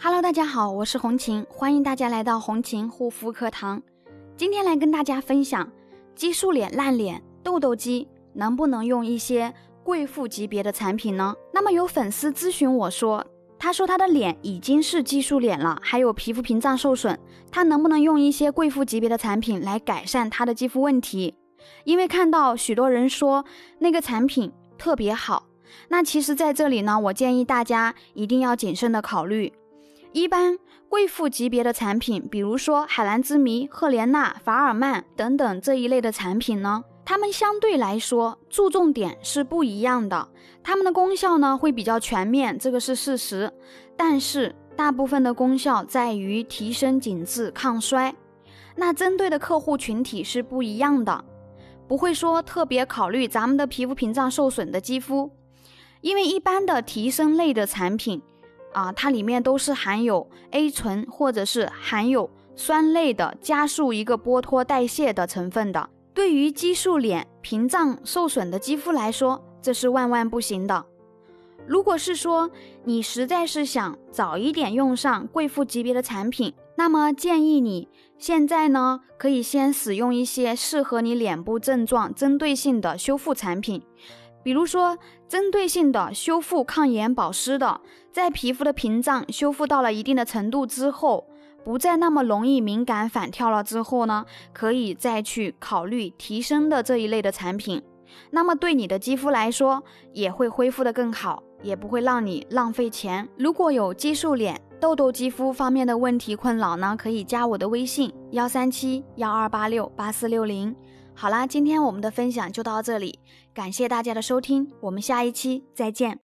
Hello，大家好，我是红琴，欢迎大家来到红琴护肤课堂。今天来跟大家分享，激素脸、烂脸、痘痘肌能不能用一些贵妇级别的产品呢？那么有粉丝咨询我说，他说他的脸已经是激素脸了，还有皮肤屏障受损，他能不能用一些贵妇级别的产品来改善他的肌肤问题？因为看到许多人说那个产品特别好，那其实在这里呢，我建议大家一定要谨慎的考虑。一般贵妇级别的产品，比如说海蓝之谜、赫莲娜、法尔曼等等这一类的产品呢，它们相对来说注重点是不一样的，它们的功效呢会比较全面，这个是事实。但是大部分的功效在于提升紧致、抗衰，那针对的客户群体是不一样的，不会说特别考虑咱们的皮肤屏障受损的肌肤，因为一般的提升类的产品。啊，它里面都是含有 A 醇或者是含有酸类的，加速一个剥脱代谢的成分的。对于激素脸屏障受损的肌肤来说，这是万万不行的。如果是说你实在是想早一点用上贵妇级别的产品，那么建议你现在呢，可以先使用一些适合你脸部症状针对性的修复产品。比如说，针对性的修复、抗炎、保湿的，在皮肤的屏障修复到了一定的程度之后，不再那么容易敏感反跳了之后呢，可以再去考虑提升的这一类的产品。那么对你的肌肤来说，也会恢复的更好，也不会让你浪费钱。如果有激素脸、痘痘肌肤方面的问题困扰呢，可以加我的微信：幺三七幺二八六八四六零。好啦，今天我们的分享就到这里，感谢大家的收听，我们下一期再见。